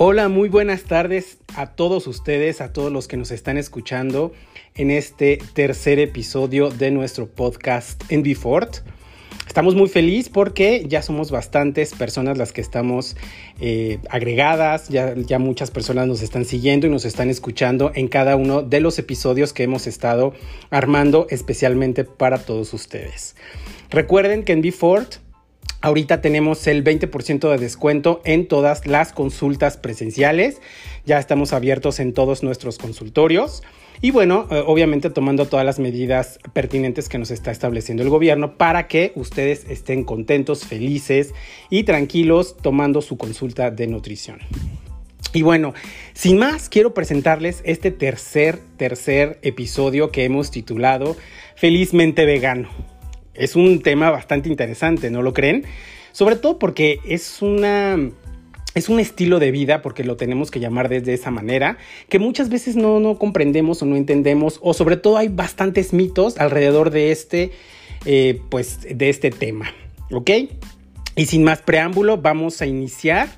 Hola, muy buenas tardes a todos ustedes, a todos los que nos están escuchando en este tercer episodio de nuestro podcast en Fort. Estamos muy felices porque ya somos bastantes personas las que estamos eh, agregadas, ya, muchas personas nos están siguiendo y nos están escuchando en cada uno de los episodios que hemos estado armando especialmente para todos ustedes. Recuerden que en Fort Ahorita tenemos el 20% de descuento en todas las consultas presenciales. Ya estamos abiertos en todos nuestros consultorios. Y bueno, eh, obviamente tomando todas las medidas pertinentes que nos está estableciendo el gobierno para que ustedes estén contentos, felices y tranquilos tomando su consulta de nutrición. Y bueno, sin más, quiero presentarles este tercer, tercer episodio que hemos titulado Felizmente Vegano es un tema bastante interesante, ¿no lo creen? Sobre todo porque es una es un estilo de vida, porque lo tenemos que llamar desde esa manera, que muchas veces no, no comprendemos o no entendemos, o sobre todo hay bastantes mitos alrededor de este, eh, pues, de este tema, ¿ok? Y sin más preámbulo, vamos a iniciar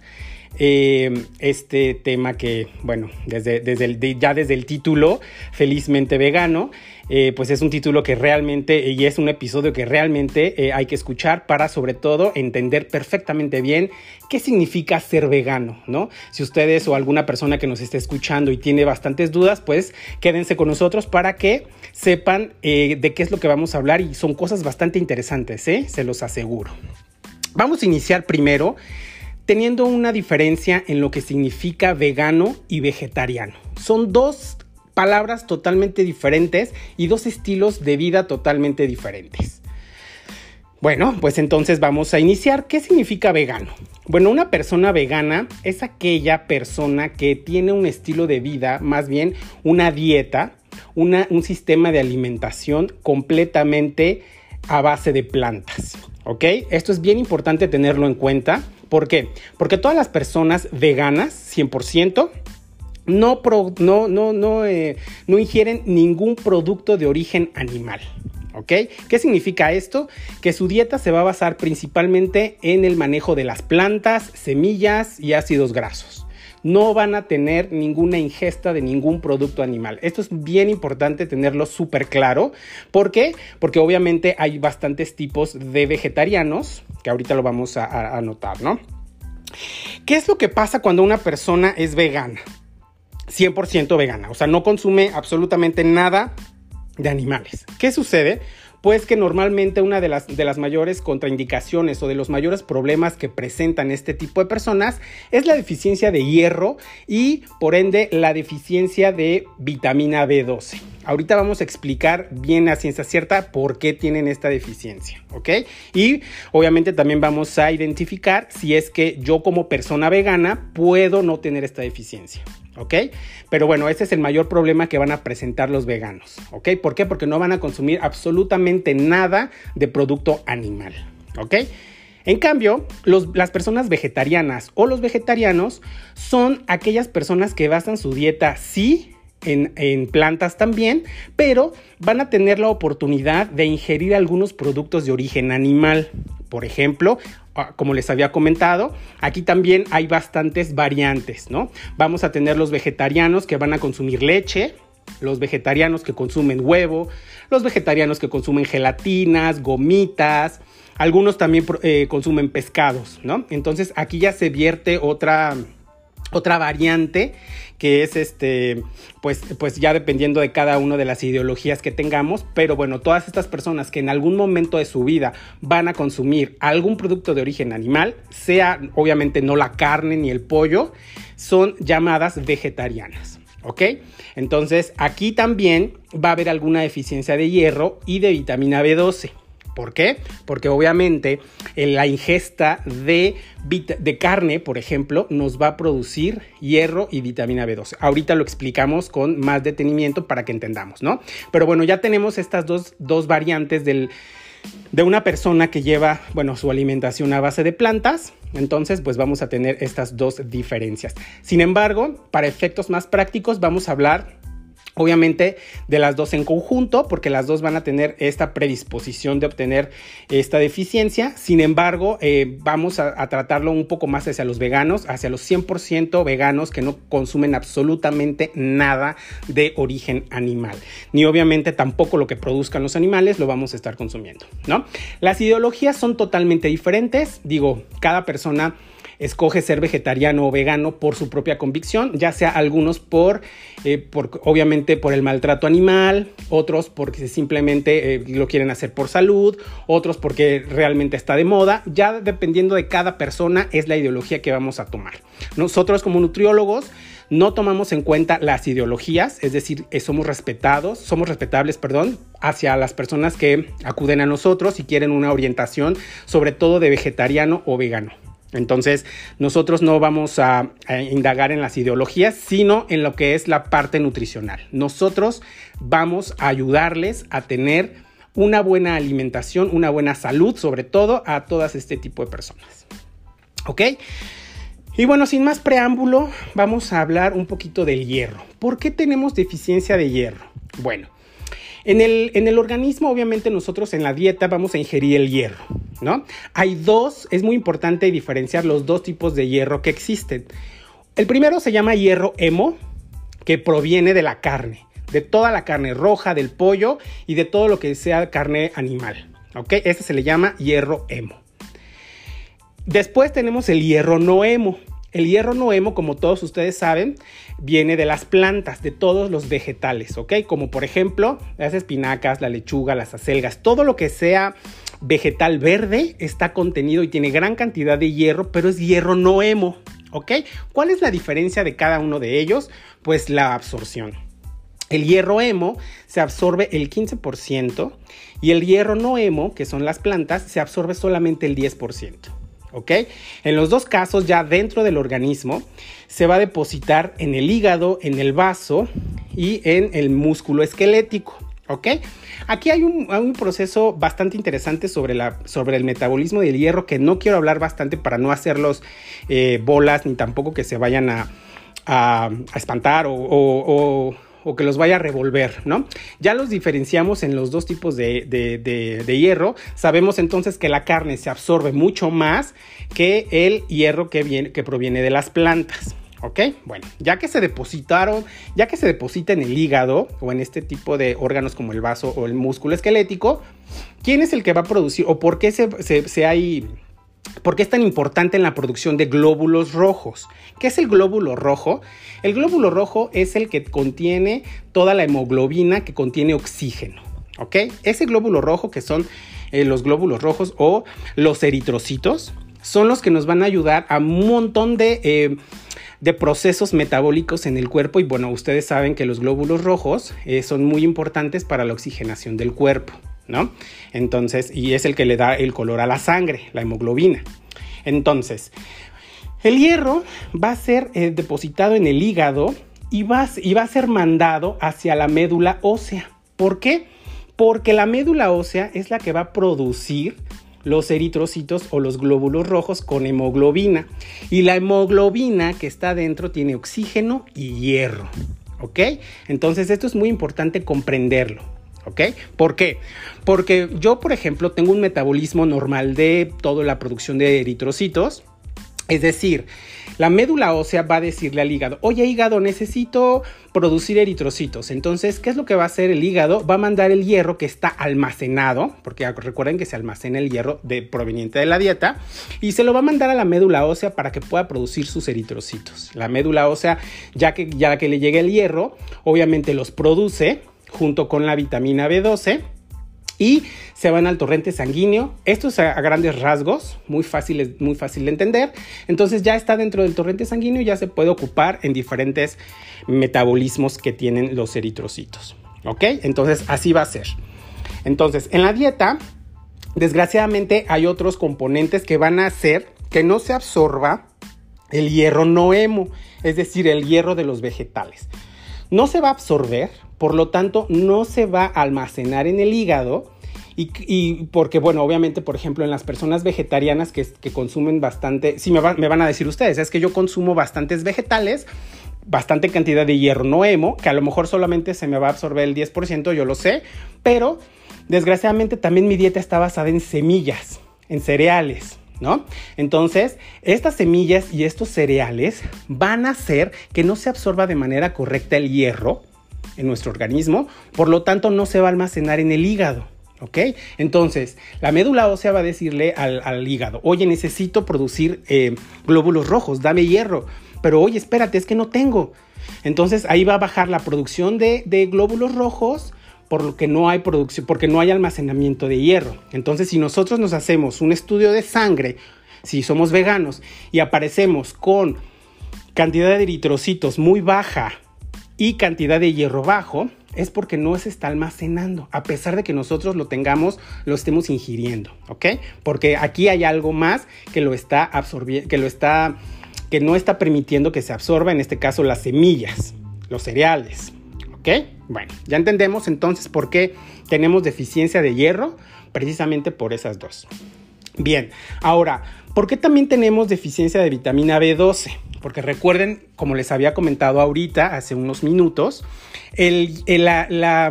eh, este tema que, bueno, desde, desde ya desde el título, felizmente vegano, eh, pues es un título que realmente, y es un episodio que realmente eh, hay que escuchar para sobre todo entender perfectamente bien qué significa ser vegano, ¿no? Si ustedes o alguna persona que nos esté escuchando y tiene bastantes dudas, pues quédense con nosotros para que sepan eh, de qué es lo que vamos a hablar y son cosas bastante interesantes, ¿eh? Se los aseguro. Vamos a iniciar primero teniendo una diferencia en lo que significa vegano y vegetariano. Son dos palabras totalmente diferentes y dos estilos de vida totalmente diferentes. Bueno, pues entonces vamos a iniciar. ¿Qué significa vegano? Bueno, una persona vegana es aquella persona que tiene un estilo de vida, más bien una dieta, un sistema de alimentación completamente a base de plantas. ¿Ok? Esto es bien importante tenerlo en cuenta. ¿Por qué? Porque todas las personas veganas, 100%, eh, no ingieren ningún producto de origen animal. ¿Ok? ¿Qué significa esto? Que su dieta se va a basar principalmente en el manejo de las plantas, semillas y ácidos grasos. No van a tener ninguna ingesta de ningún producto animal. Esto es bien importante tenerlo súper claro. ¿Por qué? Porque obviamente hay bastantes tipos de vegetarianos, que ahorita lo vamos a, a notar, ¿no? ¿Qué es lo que pasa cuando una persona es vegana? 100% vegana, o sea, no consume absolutamente nada de animales. ¿Qué sucede? Pues que normalmente una de las, de las mayores contraindicaciones o de los mayores problemas que presentan este tipo de personas es la deficiencia de hierro y por ende la deficiencia de vitamina B12. Ahorita vamos a explicar bien a ciencia cierta por qué tienen esta deficiencia, ¿ok? Y obviamente también vamos a identificar si es que yo como persona vegana puedo no tener esta deficiencia. ¿Ok? Pero bueno, ese es el mayor problema que van a presentar los veganos, ¿ok? ¿Por qué? Porque no van a consumir absolutamente nada de producto animal, ¿ok? En cambio, las personas vegetarianas o los vegetarianos son aquellas personas que basan su dieta sí en, plantas también, pero van a tener la oportunidad de ingerir algunos productos de origen animal. Por ejemplo, como les había comentado, aquí también hay bastantes variantes, ¿no? Vamos a tener los vegetarianos que van a consumir leche, los vegetarianos que consumen huevo, los vegetarianos que consumen gelatinas, gomitas, algunos también eh, consumen pescados, ¿no? Entonces aquí ya se vierte otra otra variante que es este, pues, pues ya dependiendo de cada una de las ideologías que tengamos, pero bueno, todas estas personas que en algún momento de su vida van a consumir algún producto de origen animal, sea obviamente no la carne ni el pollo, son llamadas vegetarianas. ¿Ok? Entonces aquí también va a haber alguna deficiencia de hierro y de vitamina B12. ¿Por qué? Porque obviamente en la ingesta de, de, carne, por ejemplo, nos va a producir hierro y vitamina B12. Ahorita lo explicamos con más detenimiento para que entendamos, ¿no? Pero bueno, ya tenemos estas dos, dos variantes del, de una persona que lleva, bueno, su alimentación a base de plantas. Entonces, pues vamos a tener estas dos diferencias. Sin embargo, para efectos más prácticos, vamos a hablar Obviamente de las dos en conjunto, porque las dos van a tener esta predisposición de obtener esta deficiencia. Sin embargo, eh, vamos a, a, tratarlo un poco más hacia los veganos, hacia los 100% veganos que no consumen absolutamente nada de origen animal. Ni obviamente tampoco lo que produzcan los animales lo vamos a estar consumiendo, ¿no? Las ideologías son totalmente diferentes. Digo, cada persona escoge ser vegetariano o vegano por su propia convicción, ya sea algunos por, eh, por obviamente por el maltrato animal, otros porque simplemente eh, lo quieren hacer por salud, otros porque realmente está de moda, ya dependiendo de cada persona es la ideología que vamos a tomar. Nosotros como nutriólogos no tomamos en cuenta las ideologías, es decir, eh, somos respetados, somos respetables, perdón, hacia las personas que acuden a nosotros y quieren una orientación, sobre todo de vegetariano o vegano. Entonces, nosotros no vamos a, indagar en las ideologías, sino en lo que es la parte nutricional. Nosotros vamos a ayudarles a tener una buena alimentación, una buena salud, sobre todo a todas este tipo de personas. ¿Ok? Y bueno, sin más preámbulo, vamos a hablar un poquito del hierro. ¿Por qué tenemos deficiencia de hierro? Bueno, en el, en el organismo, obviamente, nosotros en la dieta vamos a ingerir el hierro, ¿no? Hay dos, es muy importante diferenciar los dos tipos de hierro que existen. El primero se llama hierro hemo, que proviene de la carne, de toda la carne roja, del pollo y de todo lo que sea carne animal, ¿ok? Ese se le llama hierro hemo. Después tenemos el hierro no hemo, el hierro noemo, como todos ustedes saben, viene de las plantas, de todos los vegetales, ¿ok? Como por ejemplo las espinacas, la lechuga, las acelgas, todo lo que sea vegetal verde está contenido y tiene gran cantidad de hierro, pero es hierro noemo, ¿ok? ¿Cuál es la diferencia de cada uno de ellos? Pues la absorción. El hierro hemo se absorbe el 15% y el hierro no hemo, que son las plantas, se absorbe solamente el 10%. ¿Ok? En los dos casos, ya dentro del organismo, se va a depositar en el hígado, en el vaso y en el músculo esquelético, ¿ok? Aquí hay un, proceso bastante interesante sobre, la, sobre, el metabolismo del hierro que no quiero hablar bastante para no hacerlos eh, bolas ni tampoco que se vayan a, espantar o o que los vaya a revolver, ¿no? Ya los diferenciamos en los dos tipos de, hierro. Sabemos entonces que la carne se absorbe mucho más que el hierro que, viene, que proviene de las plantas. ¿Ok? Bueno, ya que se depositaron, ya que se deposita en el hígado o en este tipo de órganos como el vaso o el músculo esquelético, ¿quién es el que va a producir o por qué se, se hay ¿Por qué es tan importante en la producción de glóbulos rojos? ¿Qué es el glóbulo rojo? El glóbulo rojo es el que contiene toda la hemoglobina que contiene oxígeno. ¿Ok? Ese glóbulo rojo, que son eh, los glóbulos rojos o los eritrocitos, son los que nos van a ayudar a un montón de, eh, procesos metabólicos en el cuerpo. Y bueno, ustedes saben que los glóbulos rojos eh, son muy importantes para la oxigenación del cuerpo. Entonces, y es el que le da el color a la sangre, la hemoglobina. Entonces, el hierro va a ser eh, depositado en el hígado y va, y va a ser mandado hacia la médula ósea. ¿Por qué? Porque la médula ósea es la que va a producir los eritrocitos o los glóbulos rojos con hemoglobina. Y la hemoglobina que está dentro tiene oxígeno y hierro. ¿Ok? Entonces esto es muy importante comprenderlo. ¿Por qué? Porque yo, por ejemplo, tengo un metabolismo normal de toda la producción de eritrocitos. Es decir, la médula ósea va a decirle al hígado, oye hígado, necesito producir eritrocitos. Entonces, ¿qué es lo que va a hacer el hígado? Va a mandar el hierro que está almacenado, porque recuerden que se almacena el hierro proveniente de la dieta, y se lo va a mandar a la médula ósea para que pueda producir sus eritrocitos. La médula ósea, ya que, ya que le llegue el hierro, obviamente los produce junto con la vitamina B12 y se van al torrente sanguíneo. Esto es a, grandes rasgos, muy fácil, muy fácil de entender. Entonces ya está dentro del torrente sanguíneo y ya se puede ocupar en diferentes metabolismos que tienen los eritrocitos. ¿Ok? Entonces así va a ser. Entonces en la dieta, desgraciadamente hay otros componentes que van a hacer que no se absorba el hierro no hemo, es decir, el hierro de los vegetales. No se va a absorber por lo tanto no se va a almacenar en el hígado. Y, porque, bueno, obviamente, por ejemplo, en las personas vegetarianas que, consumen bastante, sí me, me van a decir ustedes, es que yo consumo bastantes vegetales, bastante cantidad de hierro no hemo, que a lo mejor solamente se me va a absorber el 10%, yo lo sé, pero desgraciadamente también mi dieta está basada en semillas, en cereales, ¿no? Entonces, estas semillas y estos cereales van a hacer que no se absorba de manera correcta el hierro en nuestro organismo, por lo tanto no se va a almacenar en el hígado. ¿Ok? Entonces, la médula ósea va a decirle al, hígado, oye, necesito producir eh, glóbulos rojos, dame hierro. Pero oye, espérate, es que no tengo. Entonces ahí va a bajar la producción de, de glóbulos rojos por lo que no hay producción, porque no hay almacenamiento de hierro. Entonces, si nosotros nos hacemos un estudio de sangre, si somos veganos y aparecemos con cantidad de eritrocitos muy baja y cantidad de hierro bajo, es porque no se está almacenando, a pesar de que nosotros lo tengamos, lo estemos ingiriendo, ¿ok? Porque aquí hay algo más que lo está absorbiendo, que lo está, que no está permitiendo que se absorba, en este caso las semillas, los cereales, ¿ok? Bueno, ya entendemos entonces por qué tenemos deficiencia de hierro, precisamente por esas dos. Bien, ahora, ¿por qué también tenemos deficiencia de vitamina B12? Porque recuerden, como les había comentado ahorita, hace unos minutos, la,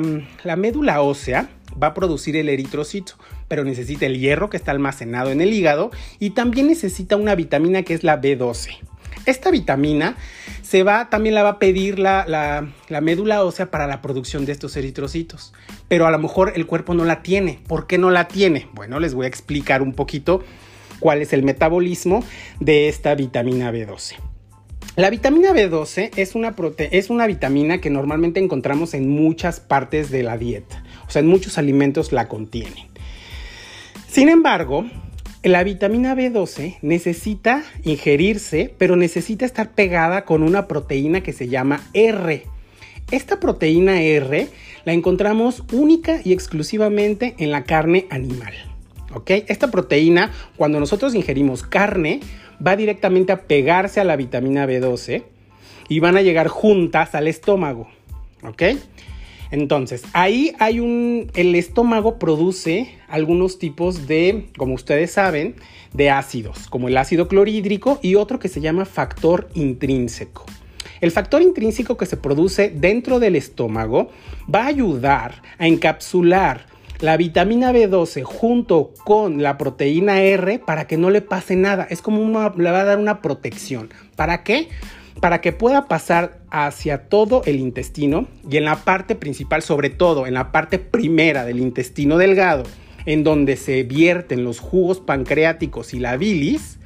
médula ósea va a producir el eritrocito, pero necesita el hierro que está almacenado en el hígado y también necesita una vitamina que es la B12. Esta vitamina se va, también la va a pedir la, la, médula ósea para la producción de estos eritrocitos, pero a lo mejor el cuerpo no la tiene. ¿Por qué no la tiene? Bueno, les voy a explicar un poquito cuál es el metabolismo de esta vitamina B12. La vitamina B12 es una, es una vitamina que normalmente encontramos en muchas partes de la dieta, o sea, en muchos alimentos la contienen. Sin embargo, la vitamina B12 necesita ingerirse, pero necesita estar pegada con una proteína que se llama R. Esta proteína R la encontramos única y exclusivamente en la carne animal. ¿Ok? Esta proteína, cuando nosotros ingerimos carne, va directamente a pegarse a la vitamina B12 y van a llegar juntas al estómago. ¿Ok? Entonces, ahí hay un, el estómago produce algunos tipos de, como ustedes saben, de ácidos, como el ácido clorhídrico y otro que se llama factor intrínseco. El factor intrínseco que se produce dentro del estómago va a ayudar a encapsular la vitamina B12 junto con la proteína R para que no le pase nada. Es como una, le va a dar una protección. ¿Para qué? Para que pueda pasar hacia todo el intestino y en la parte principal, sobre todo en la parte primera del intestino delgado, en donde se vierten los jugos pancreáticos y la bilis,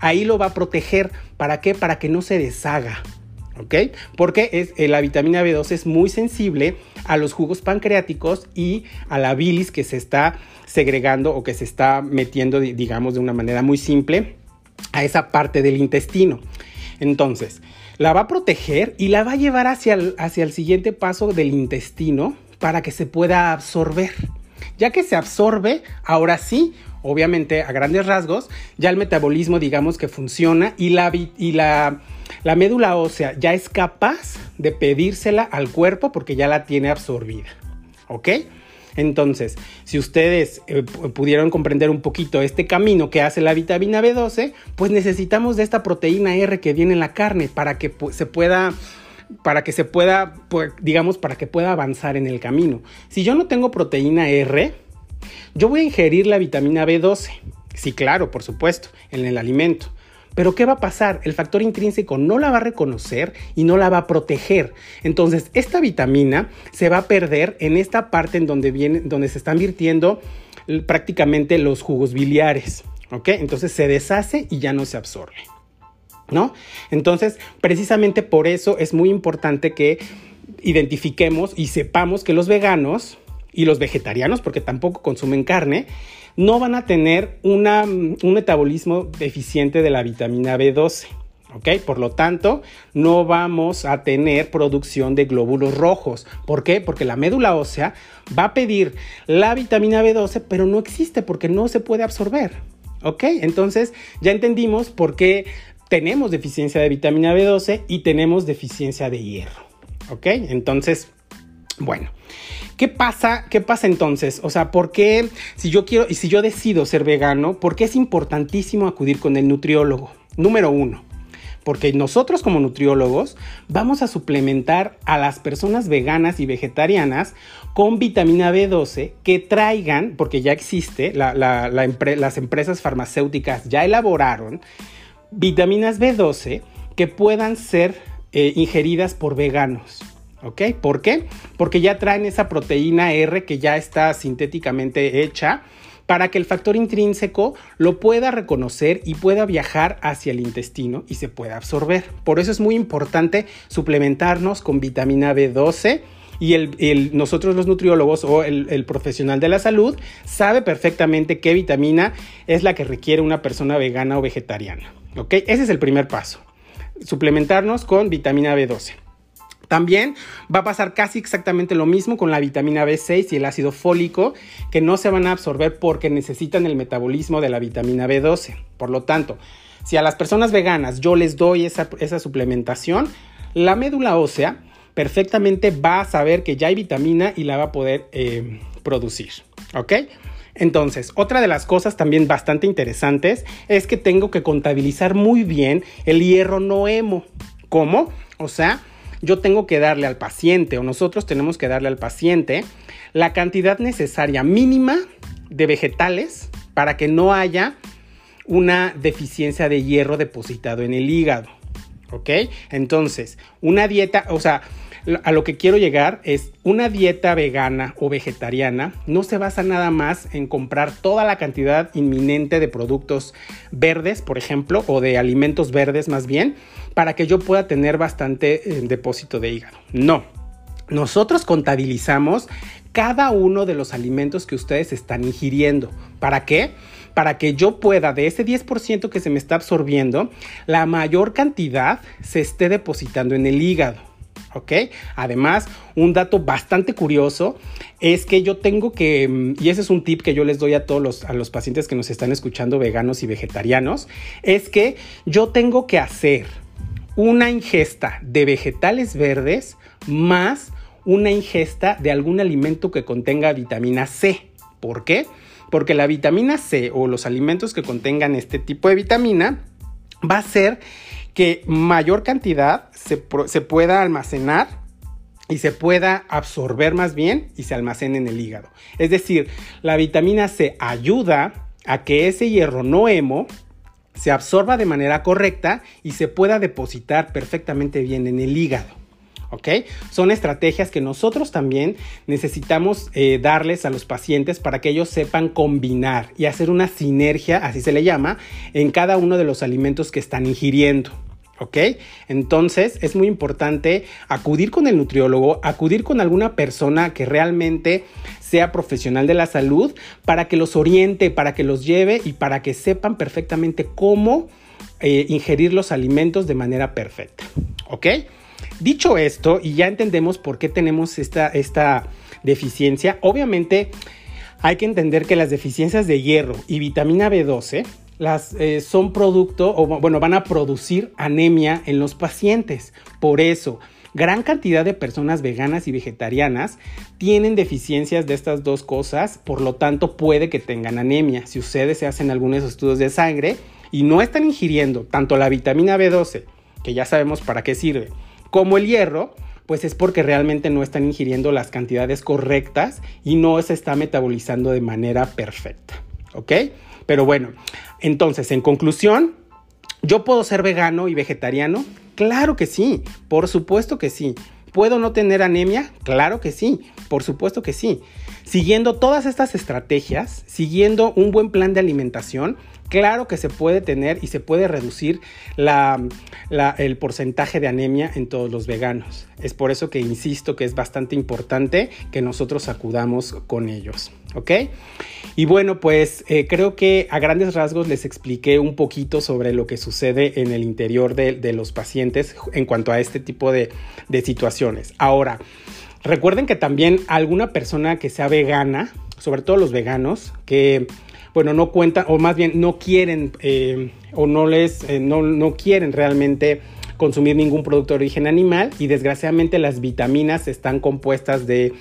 ahí lo va a proteger. ¿Para qué? Para que no se deshaga. ¿Ok? Porque es, eh, la vitamina B2 es muy sensible a los jugos pancreáticos y a la bilis que se está segregando o que se está metiendo, digamos, de una manera muy simple a esa parte del intestino. Entonces, la va a proteger y la va a llevar hacia el, siguiente paso del intestino para que se pueda absorber. Ya que se absorbe, ahora sí, obviamente a grandes rasgos, ya el metabolismo digamos que funciona y la la médula ósea ya es capaz de pedírsela al cuerpo porque ya la tiene absorbida. ¿Ok? Entonces, si ustedes eh, pudieron comprender un poquito este camino que hace la vitamina B12, pues necesitamos de esta proteína R que viene en la carne para que se pueda para que se pueda, pues, digamos, para que pueda avanzar en el camino. Si yo no tengo proteína R, yo voy a ingerir la vitamina B12. Sí, claro, por supuesto, en el alimento. Pero ¿qué va a pasar? El factor intrínseco no la va a reconocer y no la va a proteger. Entonces, esta vitamina se va a perder en esta parte en donde, viene, donde se están virtiendo prácticamente los jugos biliares. ¿Ok? Entonces se deshace y ya no se absorbe. ¿No? Entonces, precisamente por eso es muy importante que identifiquemos y sepamos que los veganos y los vegetarianos, porque tampoco consumen carne, no van a tener un metabolismo deficiente de la vitamina B12. ¿ok? Por lo tanto, no vamos a tener producción de glóbulos rojos. ¿Por qué? Porque la médula ósea va a pedir la vitamina B12, pero no existe porque no se puede absorber. ¿Ok? Entonces, ya entendimos por qué tenemos deficiencia de vitamina B12 y tenemos deficiencia de hierro. ¿Ok? Entonces, bueno, ¿qué pasa? ¿Qué pasa entonces? O sea, ¿por qué si yo quiero y si yo decido ser vegano, por qué es importantísimo acudir con el nutriólogo? Número uno, Porque nosotros como nutriólogos vamos a suplementar a las personas veganas y vegetarianas con vitamina B12 que traigan, porque ya existe, las empresas farmacéuticas ya elaboraron vitaminas B12 que puedan ser eh, ingeridas por veganos. ¿Ok? ¿Por qué? Porque ya traen esa proteína R que ya está sintéticamente hecha para que el factor intrínseco lo pueda reconocer y pueda viajar hacia el intestino y se pueda absorber. Por eso es muy importante suplementarnos con vitamina B12 y nosotros los nutriólogos o el, el, profesional de la salud sabe perfectamente qué vitamina es la que requiere una persona vegana o vegetariana. ¿Ok? Ese es el primer paso. Suplementarnos con vitamina B12. También va a pasar casi exactamente lo mismo con la vitamina B6 y el ácido fólico, que no se van a absorber porque necesitan el metabolismo de la vitamina B12. Por lo tanto, si a las personas veganas yo les doy esa, suplementación, la médula ósea perfectamente va a saber que ya hay vitamina y la va a poder eh, producir. ¿Ok? Entonces, otra de las cosas también bastante interesantes es que tengo que contabilizar muy bien el hierro no hemo. ¿Cómo? O sea, yo tengo que darle al paciente o nosotros tenemos que darle al paciente la cantidad necesaria mínima de vegetales para que no haya una deficiencia de hierro depositado en el hígado. ¿Ok? Entonces, una dieta, o sea, a lo que quiero llegar es una dieta vegana o vegetariana no se basa nada más en comprar toda la cantidad inminente de productos verdes, por ejemplo, o de alimentos verdes más bien, para que yo pueda tener bastante eh, depósito de hígado. No. Nosotros contabilizamos cada uno de los alimentos que ustedes están ingiriendo. ¿Para qué? Para que yo pueda, de ese 10% que se me está absorbiendo, la mayor cantidad se esté depositando en el hígado. ¿ok? Además, un dato bastante curioso es que yo tengo que, mm, y ese es un tip que yo les doy a todos los, a los pacientes que nos están escuchando, veganos y vegetarianos, es que yo tengo que hacer una ingesta de vegetales verdes más una ingesta de algún alimento que contenga vitamina C. ¿Por qué? Porque la vitamina C o los alimentos que contengan este tipo de vitamina va a ser que mayor cantidad se, pueda almacenar y se pueda absorber más bien y se almacene en el hígado. Es decir, la vitamina C ayuda a que ese hierro no hemo se absorba de manera correcta y se pueda depositar perfectamente bien en el hígado. ¿Ok? Son estrategias que nosotros también necesitamos eh, darles a los pacientes para que ellos sepan combinar y hacer una sinergia, así se le llama, en cada uno de los alimentos que están ingiriendo. ¿Ok? Entonces es muy importante acudir con el nutriólogo, acudir con alguna persona que realmente sea profesional de la salud para que los oriente, para que los lleve y para que sepan perfectamente cómo eh, ingerir los alimentos de manera perfecta. ¿Ok? Dicho esto, y ya entendemos por qué tenemos esta, esta deficiencia, obviamente hay que entender que las deficiencias de hierro y vitamina B12 las, eh, son producto, o bueno, van a producir anemia en los pacientes. Por eso, gran cantidad de personas veganas y vegetarianas tienen deficiencias de estas dos cosas, por lo tanto puede que tengan anemia. Si ustedes se hacen algunos estudios de sangre y no están ingiriendo tanto la vitamina B12, que ya sabemos para qué sirve, como el hierro, pues es porque realmente no están ingiriendo las cantidades correctas y no se está metabolizando de manera perfecta. ¿Ok? Pero bueno, entonces, en conclusión, ¿yo puedo ser vegano y vegetariano? Claro que sí, por supuesto que sí. ¿Puedo no tener anemia? Claro que sí, por supuesto que sí. Siguiendo todas estas estrategias, siguiendo un buen plan de alimentación, claro que se puede tener y se puede reducir el porcentaje de anemia en todos los veganos. Es por eso que insisto que es bastante importante que nosotros acudamos con ellos. ¿Ok? Y bueno, pues eh, creo que a grandes rasgos les expliqué un poquito sobre lo que sucede en el interior de, los pacientes en cuanto a este tipo de, de situaciones. Ahora, recuerden que también alguna persona que sea vegana, sobre todo los veganos, que bueno, no cuentan, o más bien no quieren, eh, o no les, eh, no, no quieren realmente consumir ningún producto de origen animal y desgraciadamente las vitaminas están compuestas de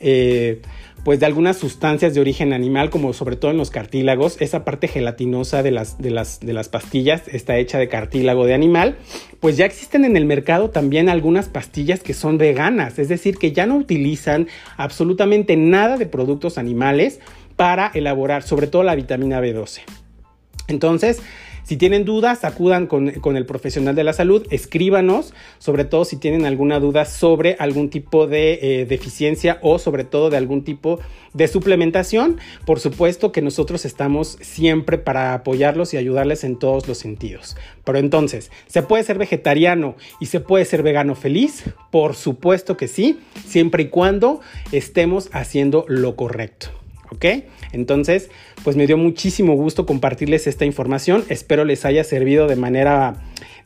eh, pues de algunas sustancias de origen animal, como sobre todo en los cartílagos, esa parte gelatinosa de las, de las, de las pastillas está hecha de cartílago de animal, pues ya existen en el mercado también algunas pastillas que son veganas, es decir, que ya no utilizan absolutamente nada de productos animales para elaborar sobre todo la vitamina B12. Entonces, si tienen dudas, acudan con, el profesional de la salud, escríbanos, sobre todo si tienen alguna duda sobre algún tipo de eh, deficiencia o sobre todo de algún tipo de suplementación. Por supuesto que nosotros estamos siempre para apoyarlos y ayudarles en todos los sentidos. Pero entonces, ¿se puede ser vegetariano y se puede ser vegano feliz? Por supuesto que sí, siempre y cuando estemos haciendo lo correcto. ¿Ok? Entonces, pues me dio muchísimo gusto compartirles esta información. Espero les haya servido de manera,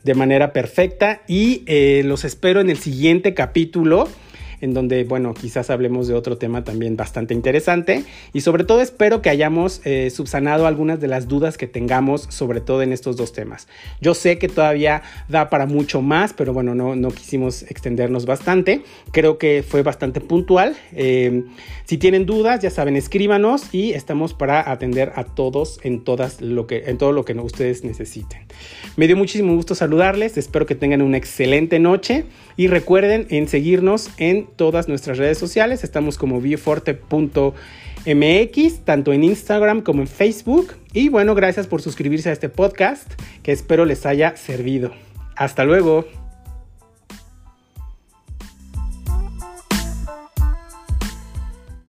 de manera perfecta y eh, los espero en el siguiente capítulo en donde, bueno, quizás hablemos de otro tema también bastante interesante y sobre todo espero que hayamos eh, subsanado algunas de las dudas que tengamos, sobre todo en estos dos temas. Yo sé que todavía da para mucho más, pero bueno, no, no quisimos extendernos bastante. Creo que fue bastante puntual. Eh, si tienen dudas, ya saben, escríbanos y estamos para atender a todos en, todas lo que, en todo lo que ustedes necesiten. Me dio muchísimo gusto saludarles, espero que tengan una excelente noche y recuerden en seguirnos en todas nuestras redes sociales. Estamos como bioforte.mx, tanto en Instagram como en Facebook. Y bueno, gracias por suscribirse a este podcast, que espero les haya servido. Hasta luego.